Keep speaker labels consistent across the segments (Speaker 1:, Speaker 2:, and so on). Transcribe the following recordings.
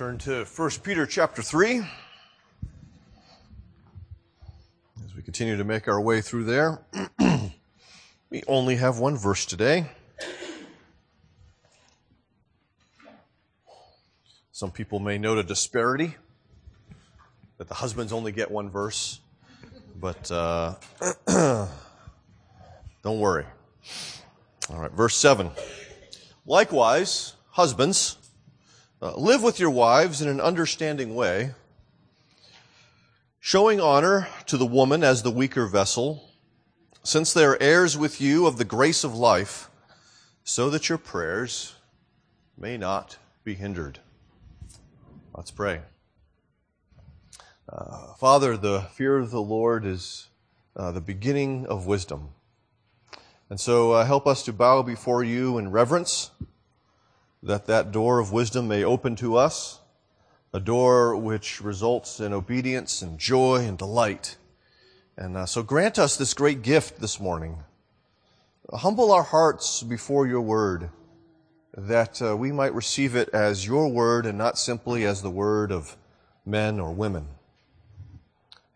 Speaker 1: Turn to 1 Peter chapter 3 as we continue to make our way through there. we only have one verse today. Some people may note a disparity that the husbands only get one verse, but uh, don't worry. All right, verse 7. Likewise, husbands, uh, live with your wives in an understanding way, showing honor to the woman as the weaker vessel, since they are heirs with you of the grace of life, so that your prayers may not be hindered. Let's pray. Uh, Father, the fear of the Lord is uh, the beginning of wisdom. And so uh, help us to bow before you in reverence that that door of wisdom may open to us, a door which results in obedience and joy and delight. And uh, so grant us this great gift this morning. Humble our hearts before your word, that uh, we might receive it as your word and not simply as the word of men or women.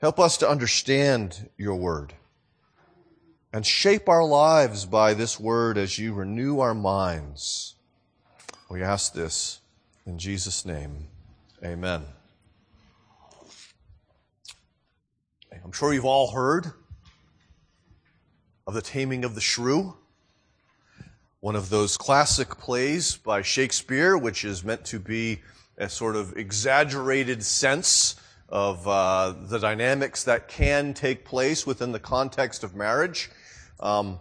Speaker 1: Help us to understand your word and shape our lives by this word as you renew our minds we ask this in Jesus' name. Amen. I'm sure you've all heard of The Taming of the Shrew, one of those classic plays by Shakespeare, which is meant to be a sort of exaggerated sense of uh, the dynamics that can take place within the context of marriage. Um,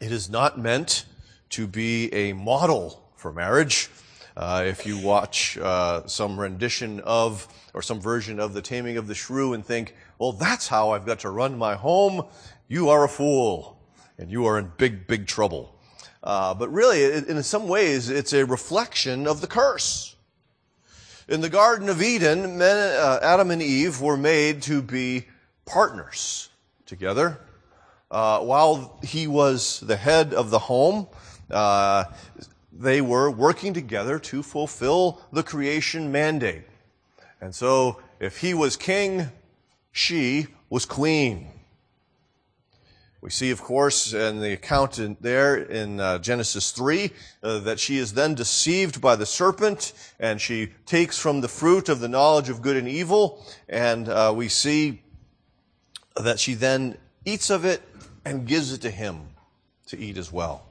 Speaker 1: it is not meant to be a model for marriage. Uh, if you watch uh, some rendition of or some version of The Taming of the Shrew and think, well, that's how I've got to run my home, you are a fool and you are in big, big trouble. Uh, but really, in some ways, it's a reflection of the curse. In the Garden of Eden, men, uh, Adam and Eve were made to be partners together. Uh, while he was the head of the home, uh, they were working together to fulfill the creation mandate. And so, if he was king, she was queen. We see, of course, in the account in there in uh, Genesis 3, uh, that she is then deceived by the serpent, and she takes from the fruit of the knowledge of good and evil, and uh, we see that she then eats of it and gives it to him to eat as well.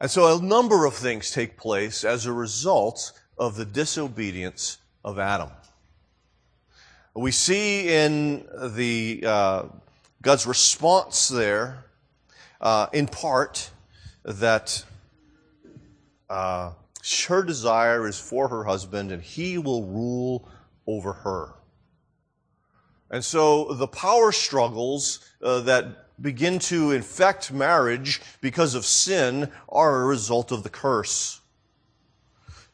Speaker 1: And so a number of things take place as a result of the disobedience of Adam. We see in the uh, God's response there, uh, in part, that uh, her desire is for her husband, and he will rule over her. And so the power struggles uh, that begin to infect marriage because of sin are a result of the curse.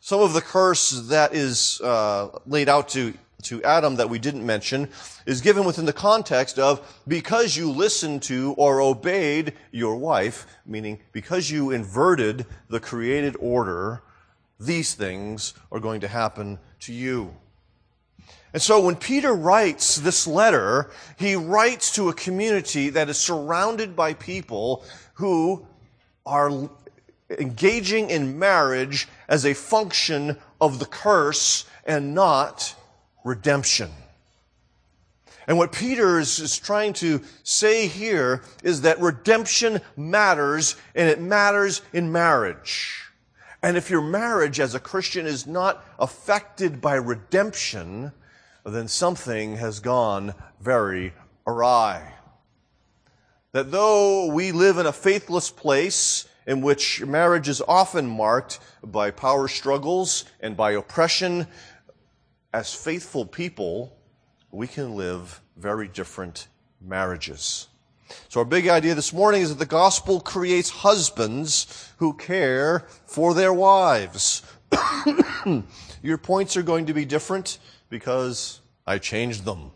Speaker 1: Some of the curse that is uh, laid out to, to Adam that we didn't mention is given within the context of because you listened to or obeyed your wife, meaning because you inverted the created order, these things are going to happen to you. And so when Peter writes this letter, he writes to a community that is surrounded by people who are engaging in marriage as a function of the curse and not redemption. And what Peter is, is, trying to say here is that redemption matters and it matters in marriage. And if your marriage as a Christian is not affected by redemption, then something has gone very awry. That though we live in a faithless place in which marriage is often marked by power struggles and by oppression, as faithful people, we can live very different marriages. So our big idea this morning is that the gospel creates husbands who care for their wives. Your points are going to be different because I changed them.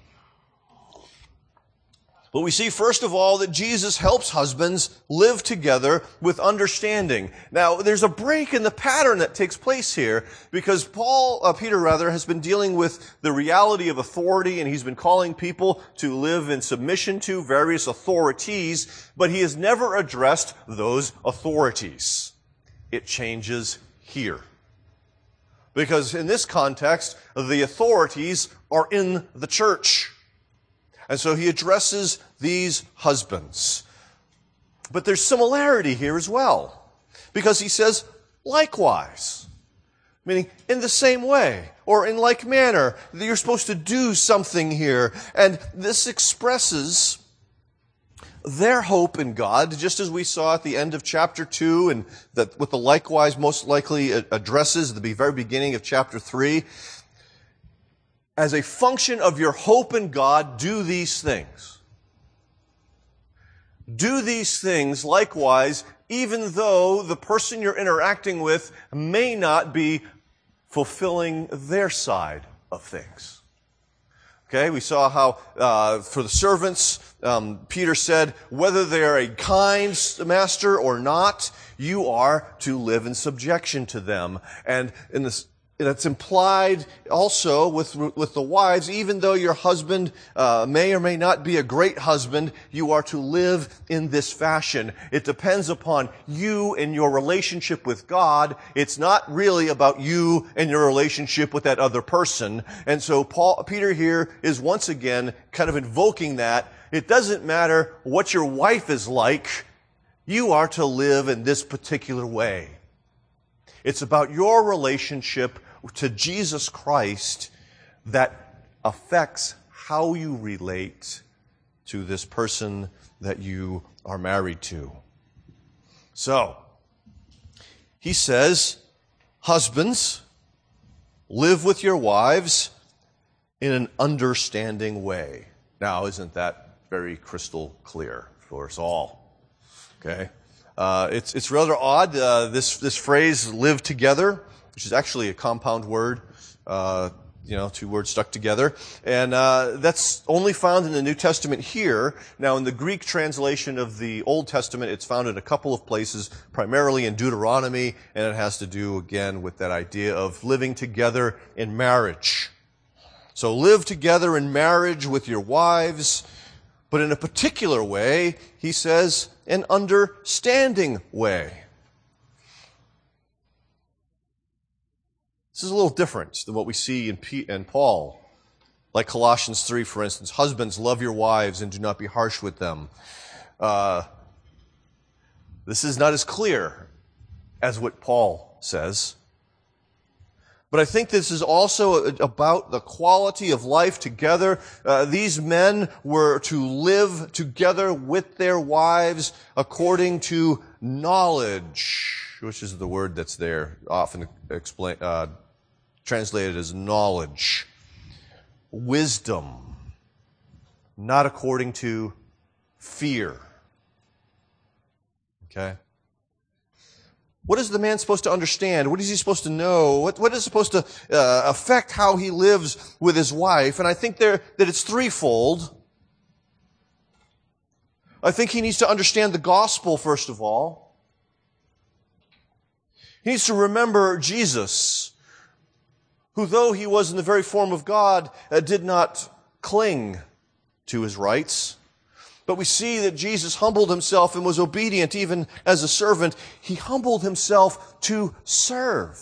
Speaker 1: But we see first of all that Jesus helps husbands live together with understanding. Now, there's a break in the pattern that takes place here because Paul, uh, Peter rather, has been dealing with the reality of authority and he's been calling people to live in submission to various authorities, but he has never addressed those authorities. It changes here. Because in this context, the authorities are in the church. And so he addresses these husbands. But there's similarity here as well. Because he says, likewise. Meaning, in the same way, or in like manner, that you're supposed to do something here. And this expresses their hope in God, just as we saw at the end of chapter 2, and that what the likewise most likely addresses the very beginning of chapter 3 as a function of your hope in God, do these things. Do these things likewise, even though the person you're interacting with may not be fulfilling their side of things. Okay, we saw how uh, for the servants, um, Peter said, whether they're a kind master or not, you are to live in subjection to them. And in this that's implied also with, with the wives, even though your husband uh, may or may not be a great husband, you are to live in this fashion. It depends upon you and your relationship with God. It's not really about you and your relationship with that other person. And so Paul, Peter here is once again kind of invoking that. It doesn't matter what your wife is like. You are to live in this particular way. It's about your relationship to Jesus Christ that affects how you relate to this person that you are married to. So, he says, husbands, live with your wives in an understanding way. Now, isn't that very crystal clear for us all? Okay. Uh, it's, it's rather odd, uh, this, this phrase, live together which is actually a compound word, uh, you know, two words stuck together. And uh, that's only found in the New Testament here. Now, in the Greek translation of the Old Testament, it's found in a couple of places, primarily in Deuteronomy, and it has to do, again, with that idea of living together in marriage. So live together in marriage with your wives, but in a particular way, he says, an understanding way. This is a little different than what we see in, P- in Paul. Like Colossians 3, for instance, husbands, love your wives and do not be harsh with them. Uh, this is not as clear as what Paul says. But I think this is also about the quality of life together. Uh, these men were to live together with their wives according to knowledge, which is the word that's there, often explain, uh, translated as knowledge, wisdom, not according to fear. Okay? What is the man supposed to understand? What is he supposed to know? What, what is supposed to uh, affect how he lives with his wife? And I think there, that it's threefold. I think he needs to understand the gospel, first of all. He needs to remember Jesus who, though he was in the very form of God, uh, did not cling to his rights. But we see that Jesus humbled himself and was obedient even as a servant. He humbled himself to serve.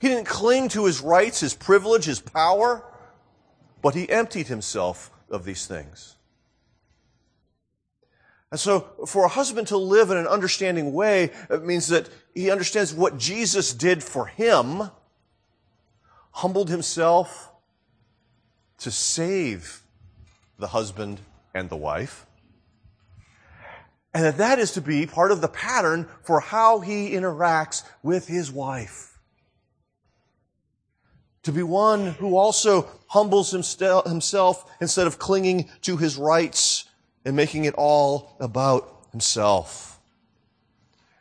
Speaker 1: He didn't cling to his rights, his privilege, his power, but he emptied himself of these things. And so, for a husband to live in an understanding way, it means that he understands what Jesus did for him humbled himself to save the husband and the wife. And that that is to be part of the pattern for how he interacts with his wife. To be one who also humbles himself instead of clinging to his rights and making it all about himself.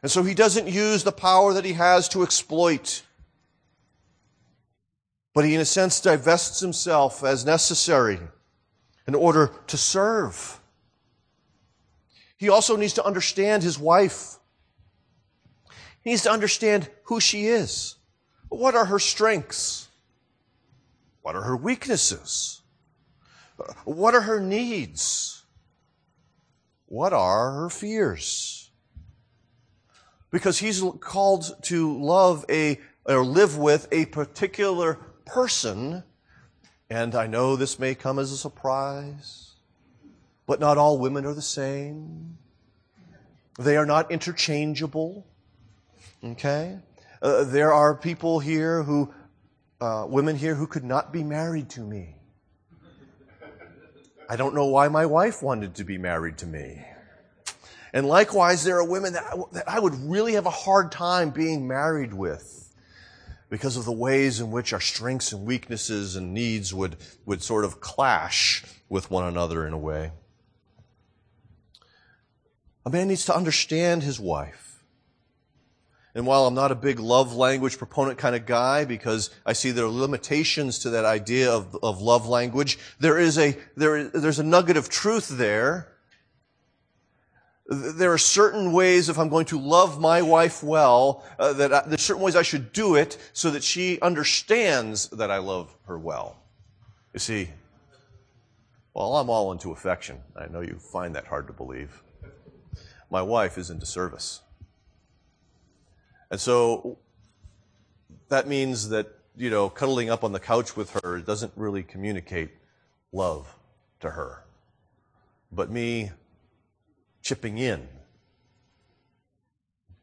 Speaker 1: And so he doesn't use the power that he has to exploit but he, in a sense, divests himself as necessary in order to serve He also needs to understand his wife. He needs to understand who she is. What are her strengths? What are her weaknesses? What are her needs? What are her fears? Because he's called to love a, or live with a particular person. And I know this may come as a surprise, but not all women are the same. They are not interchangeable. Okay? Uh, there are people here who, uh, women here who could not be married to me. I don't know why my wife wanted to be married to me. And likewise, there are women that I, that I would really have a hard time being married with because of the ways in which our strengths and weaknesses and needs would, would sort of clash with one another in a way. A man needs to understand his wife. And while I'm not a big love language proponent kind of guy, because I see there are limitations to that idea of, of love language, there is a, there, there's a nugget of truth there. There are certain ways, if I'm going to love my wife well, uh, that I, there's certain ways I should do it so that she understands that I love her well. You see, well, I'm all into affection. I know you find that hard to believe. My wife is into service. And so that means that, you know, cuddling up on the couch with her doesn't really communicate love to her. But me chipping in,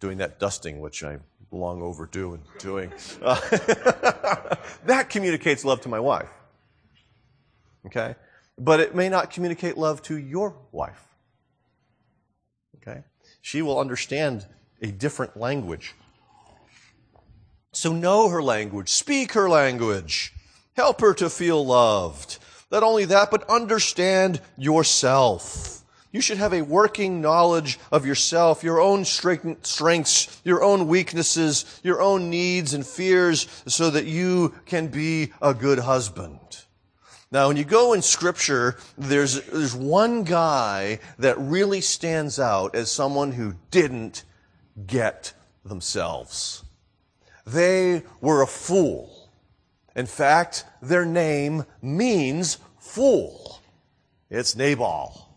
Speaker 1: doing that dusting, which I'm long overdue in doing, uh, that communicates love to my wife. Okay? But it may not communicate love to your wife. Okay? She will understand a different language so know her language, speak her language, help her to feel loved. Not only that, but understand yourself. You should have a working knowledge of yourself, your own strengths, your own weaknesses, your own needs and fears, so that you can be a good husband. Now, when you go in scripture, there's, there's one guy that really stands out as someone who didn't get themselves. They were a fool. In fact, their name means fool. It's Nabal.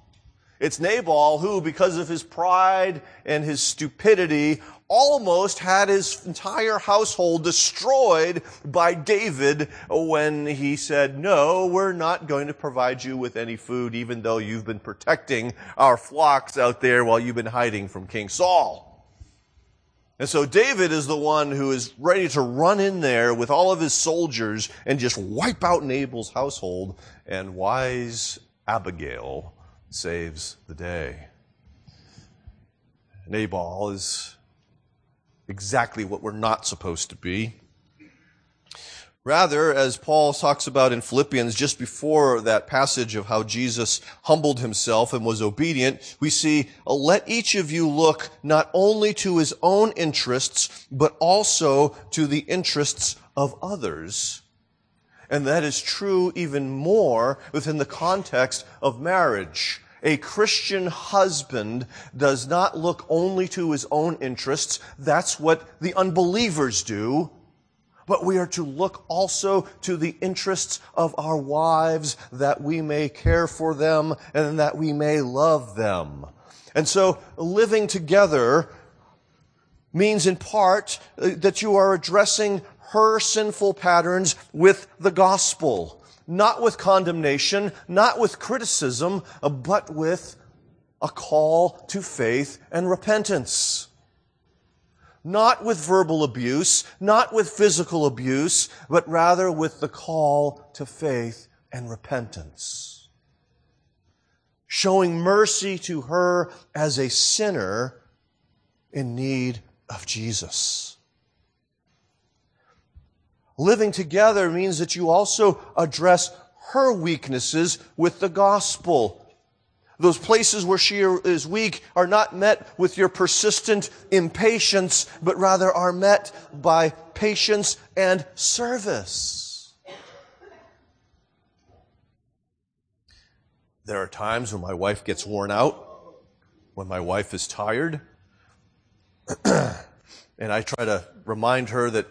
Speaker 1: It's Nabal who, because of his pride and his stupidity, almost had his entire household destroyed by David when he said, no, we're not going to provide you with any food, even though you've been protecting our flocks out there while you've been hiding from King Saul. And so David is the one who is ready to run in there with all of his soldiers and just wipe out Nabal's household. And wise Abigail saves the day. Nabal is exactly what we're not supposed to be. Rather, as Paul talks about in Philippians, just before that passage of how Jesus humbled himself and was obedient, we see, uh, let each of you look not only to his own interests, but also to the interests of others. And that is true even more within the context of marriage. A Christian husband does not look only to his own interests. That's what the unbelievers do but we are to look also to the interests of our wives that we may care for them and that we may love them. And so living together means in part uh, that you are addressing her sinful patterns with the gospel, not with condemnation, not with criticism, uh, but with a call to faith and repentance not with verbal abuse, not with physical abuse, but rather with the call to faith and repentance. Showing mercy to her as a sinner in need of Jesus. Living together means that you also address her weaknesses with the gospel those places where she is weak are not met with your persistent impatience, but rather are met by patience and service. There are times when my wife gets worn out, when my wife is tired. and I try to remind her that,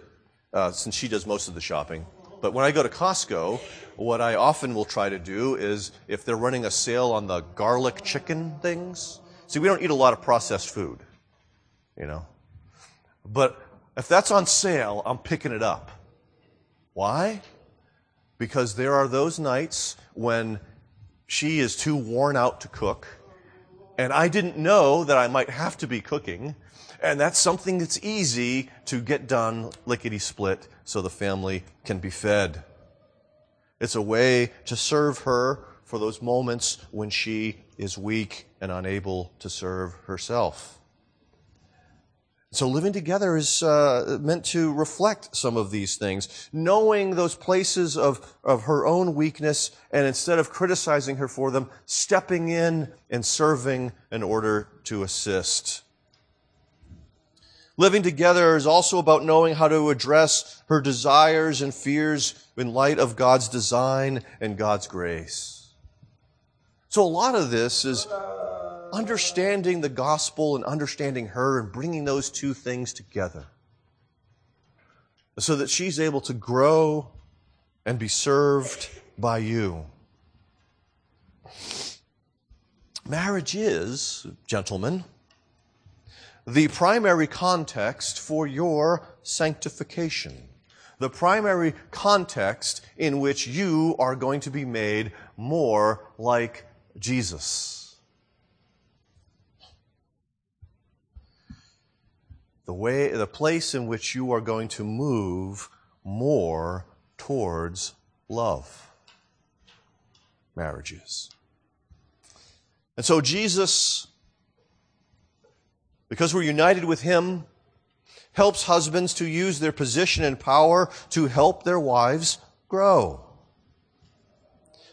Speaker 1: uh, since she does most of the shopping, but when I go to Costco, what I often will try to do is if they're running a sale on the garlic chicken things, see, we don't eat a lot of processed food, you know. But if that's on sale, I'm picking it up. Why? Because there are those nights when she is too worn out to cook, and I didn't know that I might have to be cooking, and that's something that's easy to get done lickety split so the family can be fed. It's a way to serve her for those moments when she is weak and unable to serve herself. So living together is uh, meant to reflect some of these things, knowing those places of, of her own weakness, and instead of criticizing her for them, stepping in and serving in order to assist. Living together is also about knowing how to address her desires and fears in light of God's design and God's grace. So a lot of this is understanding the gospel and understanding her and bringing those two things together so that she's able to grow and be served by you. Marriage is, gentlemen, the primary context for your sanctification. The primary context in which you are going to be made more like Jesus. The way, the place in which you are going to move more towards love. Marriages. And so Jesus because we're united with Him, helps husbands to use their position and power to help their wives grow.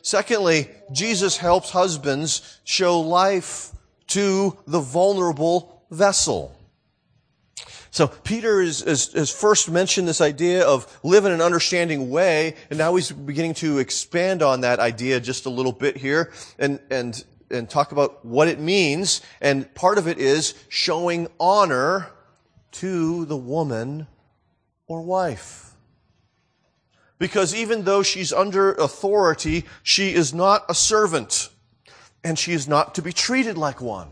Speaker 1: Secondly, Jesus helps husbands show life to the vulnerable vessel. So Peter is, is, has first mentioned this idea of live in an understanding way, and now he's beginning to expand on that idea just a little bit here. And, and and talk about what it means. And part of it is showing honor to the woman or wife. Because even though she's under authority, she is not a servant. And she is not to be treated like one.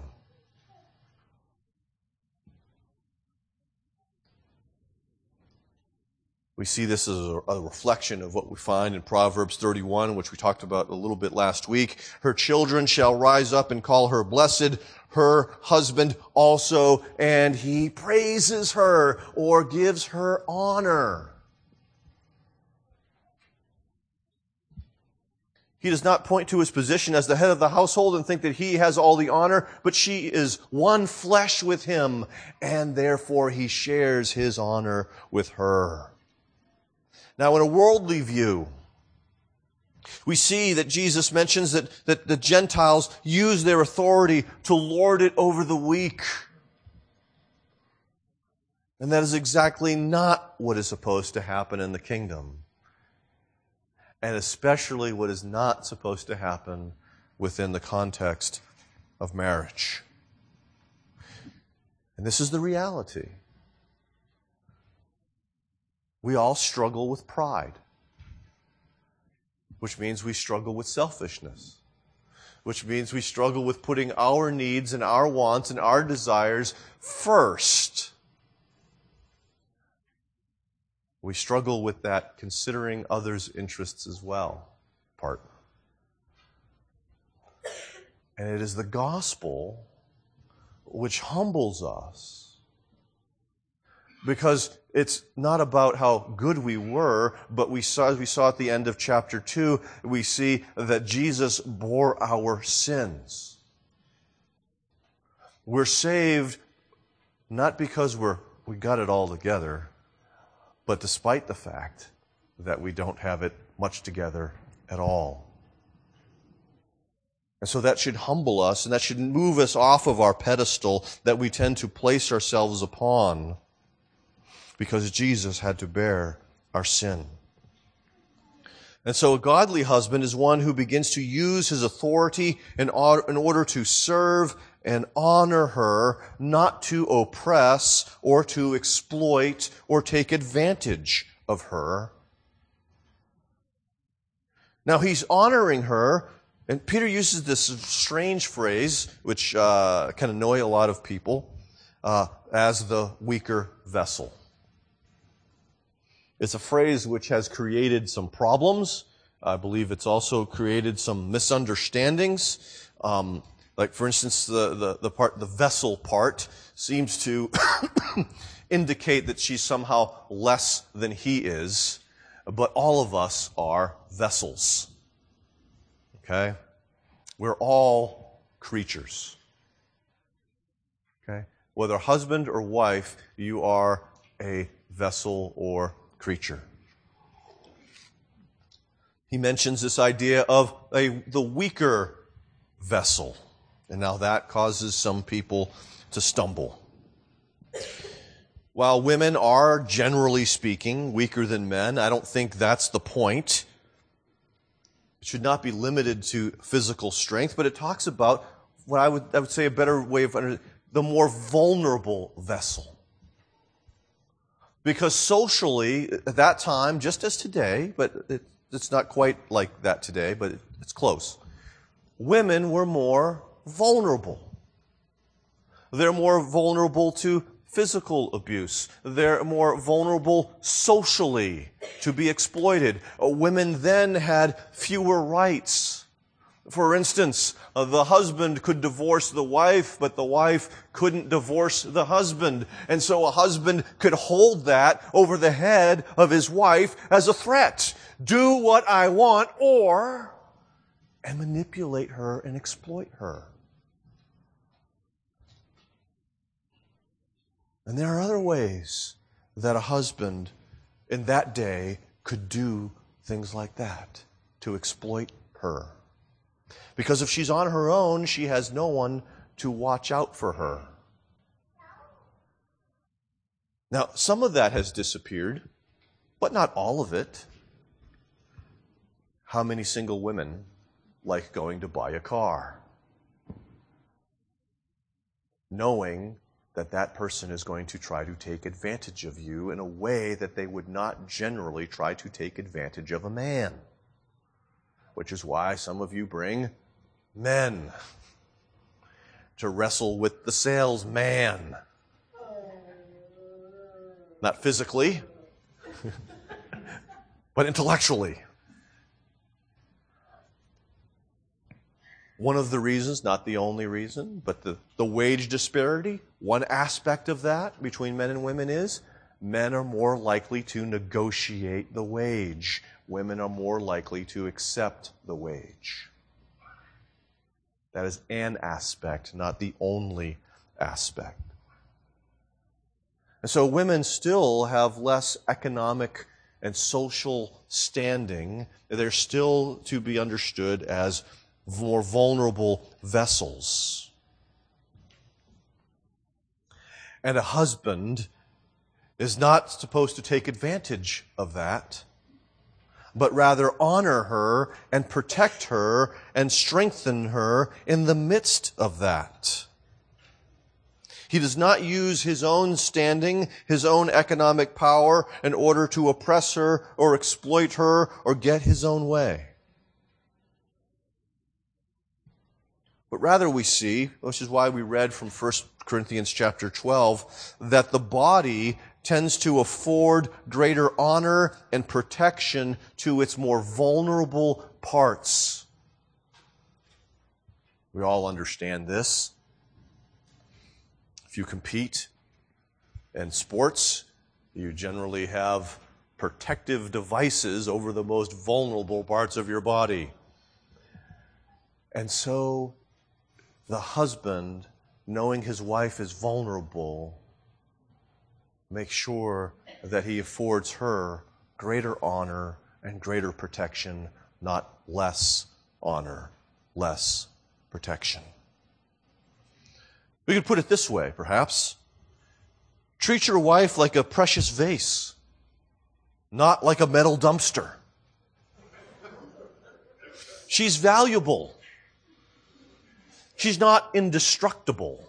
Speaker 1: We see this as a, reflection of what we find in Proverbs 31, which we talked about a little bit last week. Her children shall rise up and call her blessed, her husband also, and he praises her or gives her honor. He does not point to his position as the head of the household and think that he has all the honor, but she is one flesh with him, and therefore he shares his honor with her. Now, in a worldly view, we see that Jesus mentions that, that the Gentiles use their authority to lord it over the weak. And that is exactly not what is supposed to happen in the kingdom. And especially what is not supposed to happen within the context of marriage. And this is the reality we all struggle with pride, which means we struggle with selfishness, which means we struggle with putting our needs and our wants and our desires first. We struggle with that considering others' interests as well, part. And it is the gospel which humbles us because it's not about how good we were, but we saw, as we saw at the end of chapter 2, we see that Jesus bore our sins. We're saved not because we're, we got it all together, but despite the fact that we don't have it much together at all. And so that should humble us and that should move us off of our pedestal that we tend to place ourselves upon because Jesus had to bear our sin. And so a godly husband is one who begins to use his authority in order to serve and honor her, not to oppress or to exploit or take advantage of her. Now he's honoring her, and Peter uses this strange phrase, which uh, can annoy a lot of people, uh, as the weaker vessel. It's a phrase which has created some problems. I believe it's also created some misunderstandings. Um, like, for instance, the, the, the part, the vessel part seems to indicate that she's somehow less than he is, but all of us are vessels. Okay? We're all creatures. Okay? Whether husband or wife, you are a vessel or creature. He mentions this idea of a, the weaker vessel. And now that causes some people to stumble. While women are, generally speaking, weaker than men, I don't think that's the point. It should not be limited to physical strength, but it talks about what I would, I would say a better way of understanding, the more vulnerable vessel. Because socially, at that time, just as today, but it, it's not quite like that today, but it's close. Women were more vulnerable. They're more vulnerable to physical abuse. They're more vulnerable socially to be exploited. Women then had fewer rights. For instance, uh, the husband could divorce the wife, but the wife couldn't divorce the husband. And so a husband could hold that over the head of his wife as a threat. Do what I want or, and manipulate her and exploit her. And there are other ways that a husband in that day could do things like that to exploit her. Because if she's on her own, she has no one to watch out for her. Now, some of that has disappeared, but not all of it. How many single women like going to buy a car? Knowing that that person is going to try to take advantage of you in a way that they would not generally try to take advantage of a man. Which is why some of you bring men to wrestle with the salesman. Not physically, but intellectually. One of the reasons, not the only reason, but the, the wage disparity, one aspect of that between men and women is men are more likely to negotiate the wage. Women are more likely to accept the wage. That is an aspect, not the only aspect. And so women still have less economic and social standing. They're still to be understood as more vulnerable vessels. And a husband is not supposed to take advantage of that, but rather honor her and protect her and strengthen her in the midst of that. He does not use his own standing, his own economic power in order to oppress her or exploit her or get his own way. But rather we see, which is why we read from 1 Corinthians chapter 12, that the body tends to afford greater honor and protection to its more vulnerable parts. We all understand this. If you compete in sports, you generally have protective devices over the most vulnerable parts of your body. And so the husband, knowing his wife is vulnerable, makes sure that he affords her greater honor and greater protection, not less honor, less protection. We could put it this way, perhaps. Treat your wife like a precious vase, not like a metal dumpster. She's valuable. She's not indestructible.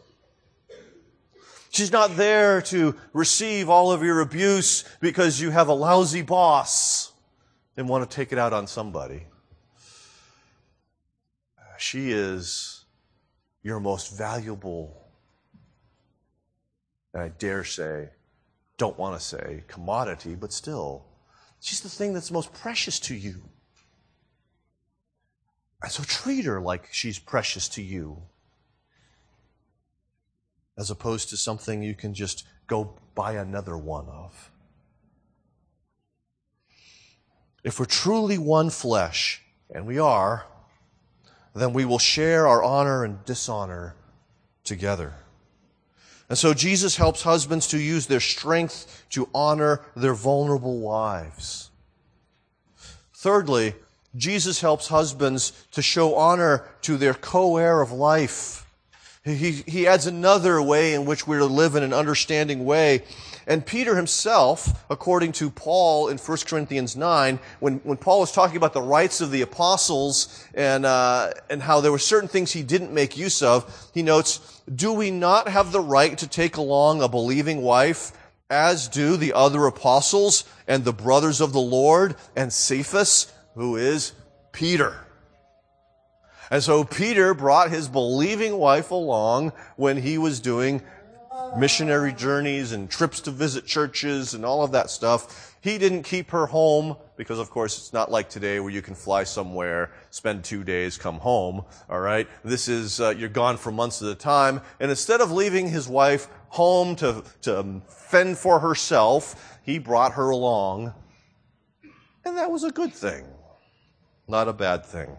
Speaker 1: She's not there to receive all of your abuse because you have a lousy boss and want to take it out on somebody. She is your most valuable, and I dare say, don't want to say commodity, but still, she's the thing that's most precious to you. And so treat her like she's precious to you, as opposed to something you can just go buy another one of. If we're truly one flesh, and we are, then we will share our honor and dishonor together. And so Jesus helps husbands to use their strength to honor their vulnerable wives. Thirdly, Jesus helps husbands to show honor to their co-heir of life. He, he adds another way in which we're to live in an understanding way and Peter himself, according to Paul in 1 Corinthians 9, when, when Paul was talking about the rights of the apostles and, uh, and how there were certain things he didn't make use of, he notes, Do we not have the right to take along a believing wife, as do the other apostles and the brothers of the Lord and Cephas, who is Peter? And so Peter brought his believing wife along when he was doing missionary journeys and trips to visit churches and all of that stuff. He didn't keep her home because, of course, it's not like today where you can fly somewhere, spend two days, come home. All right. This is, uh, you're gone for months at a time. And instead of leaving his wife home to, to fend for herself, he brought her along. And that was a good thing, not a bad thing.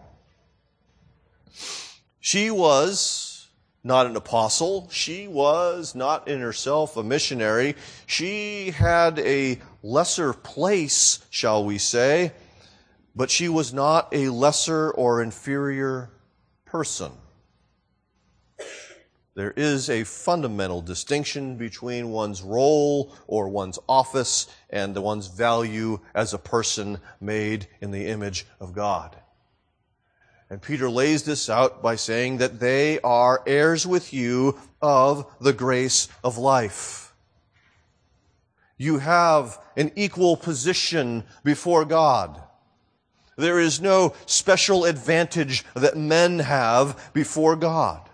Speaker 1: She was not an apostle. She was not in herself a missionary. She had a lesser place, shall we say, but she was not a lesser or inferior person. There is a fundamental distinction between one's role or one's office and one's value as a person made in the image of God. And Peter lays this out by saying that they are heirs with you of the grace of life. You have an equal position before God. There is no special advantage that men have before God.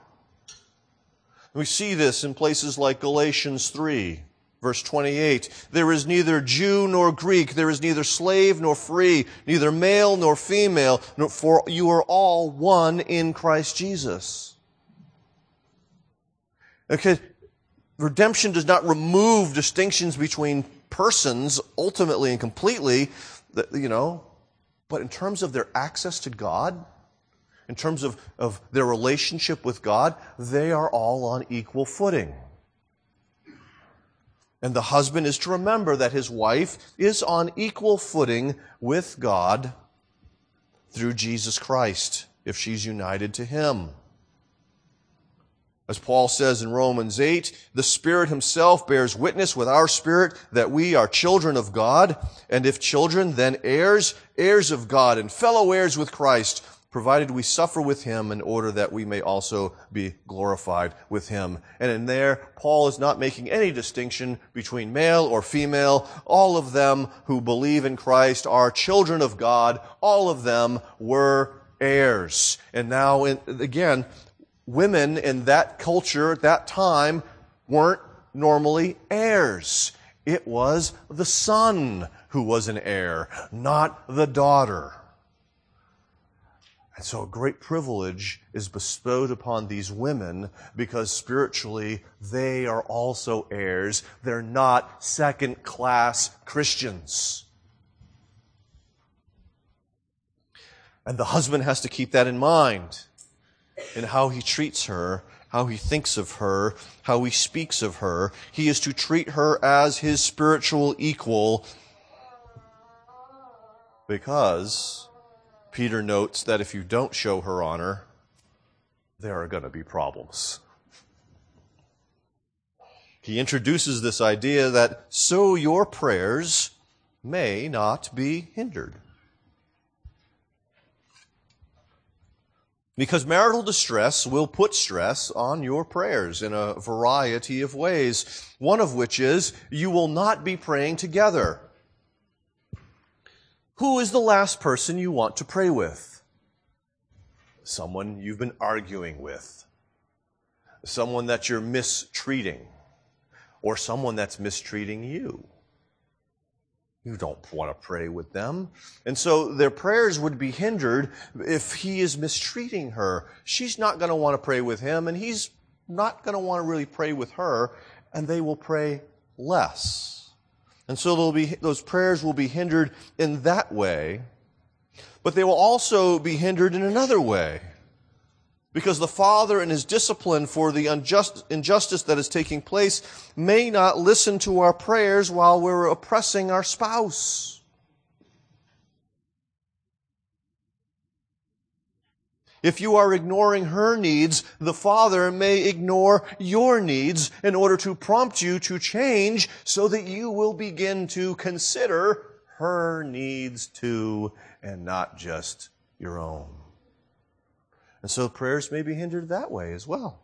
Speaker 1: We see this in places like Galatians 3. Verse 28, there is neither Jew nor Greek, there is neither slave nor free, neither male nor female, for you are all one in Christ Jesus. Okay, redemption does not remove distinctions between persons ultimately and completely, you know, but in terms of their access to God, in terms of, of their relationship with God, they are all on equal footing. And the husband is to remember that his wife is on equal footing with God through Jesus Christ if she's united to him. As Paul says in Romans 8, the Spirit himself bears witness with our spirit that we are children of God, and if children, then heirs, heirs of God, and fellow heirs with Christ, provided we suffer with him in order that we may also be glorified with him. And in there, Paul is not making any distinction between male or female. All of them who believe in Christ are children of God. All of them were heirs. And now, again, women in that culture at that time weren't normally heirs. It was the son who was an heir, not the daughter. And so a great privilege is bestowed upon these women because spiritually they are also heirs. They're not second class Christians. And the husband has to keep that in mind in how he treats her, how he thinks of her, how he speaks of her. He is to treat her as his spiritual equal because Peter notes that if you don't show her honor, there are going to be problems. He introduces this idea that so your prayers may not be hindered. Because marital distress will put stress on your prayers in a variety of ways, one of which is you will not be praying together. Who is the last person you want to pray with? Someone you've been arguing with, someone that you're mistreating, or someone that's mistreating you. You don't want to pray with them. And so their prayers would be hindered if he is mistreating her. She's not going to want to pray with him, and he's not going to want to really pray with her, and they will pray less. And so be, those prayers will be hindered in that way, but they will also be hindered in another way. Because the father in his discipline for the unjust, injustice that is taking place may not listen to our prayers while we're oppressing our spouse. If you are ignoring her needs, the Father may ignore your needs in order to prompt you to change so that you will begin to consider her needs too and not just your own. And so prayers may be hindered that way as well.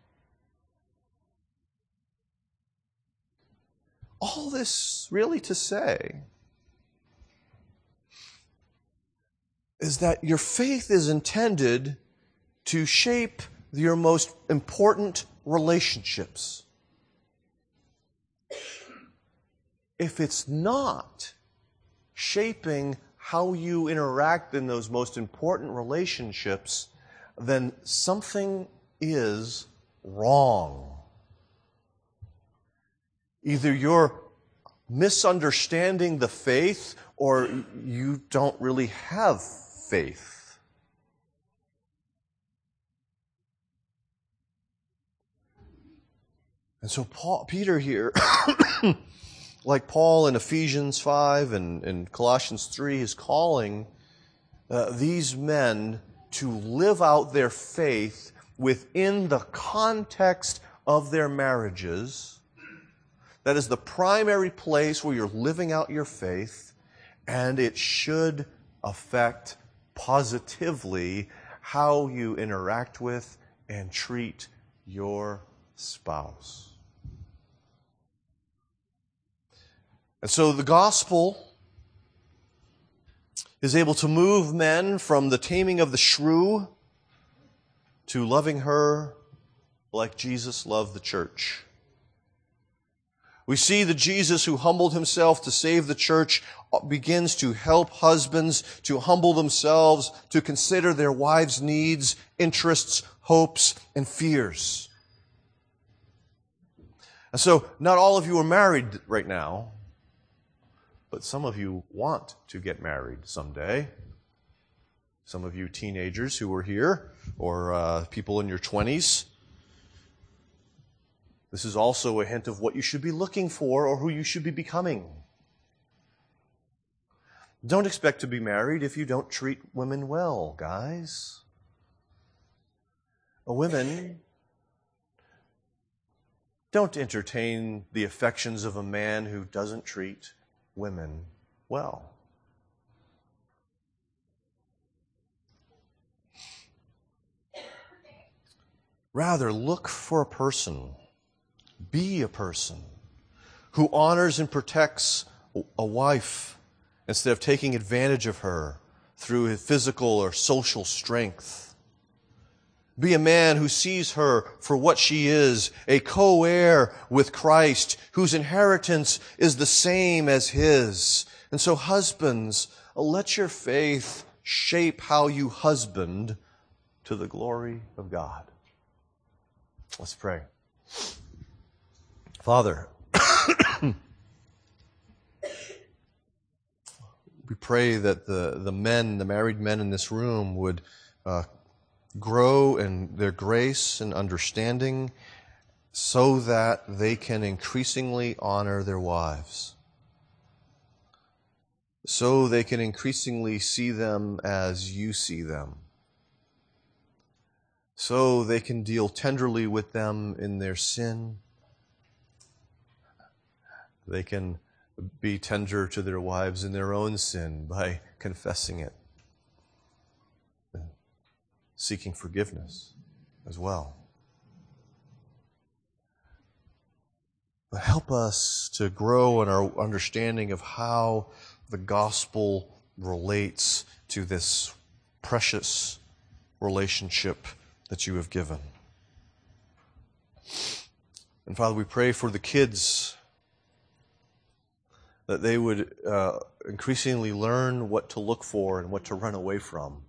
Speaker 1: All this really to say is that your faith is intended to shape your most important relationships. If it's not shaping how you interact in those most important relationships, then something is wrong. Either you're misunderstanding the faith or you don't really have faith. And so Paul, Peter here, like Paul in Ephesians 5 and, and Colossians 3, is calling uh, these men to live out their faith within the context of their marriages. That is the primary place where you're living out your faith, and it should affect positively how you interact with and treat your spouse. And so the gospel is able to move men from the taming of the shrew to loving her like Jesus loved the church. We see the Jesus who humbled himself to save the church begins to help husbands to humble themselves, to consider their wives' needs, interests, hopes, and fears. And so, not all of you are married right now but some of you want to get married someday. Some of you teenagers who are here, or uh, people in your 20s. This is also a hint of what you should be looking for or who you should be becoming. Don't expect to be married if you don't treat women well, guys. A women don't entertain the affections of a man who doesn't treat women well. Rather, look for a person, be a person who honors and protects a wife instead of taking advantage of her through physical or social strength. Be a man who sees her for what she is, a co-heir with Christ, whose inheritance is the same as his. And so husbands, let your faith shape how you husband to the glory of God. Let's pray. Father, we pray that the, the men, the married men in this room would uh, grow in their grace and understanding so that they can increasingly honor their wives. So they can increasingly see them as you see them. So they can deal tenderly with them in their sin. They can be tender to their wives in their own sin by confessing it seeking forgiveness as well. But help us to grow in our understanding of how the gospel relates to this precious relationship that you have given. And Father, we pray for the kids that they would uh, increasingly learn what to look for and what to run away from.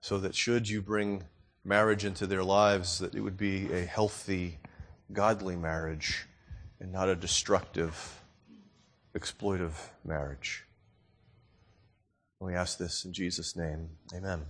Speaker 1: So that should you bring marriage into their lives, that it would be a healthy, godly marriage and not a destructive, exploitive marriage. And We ask this in Jesus' name. Amen.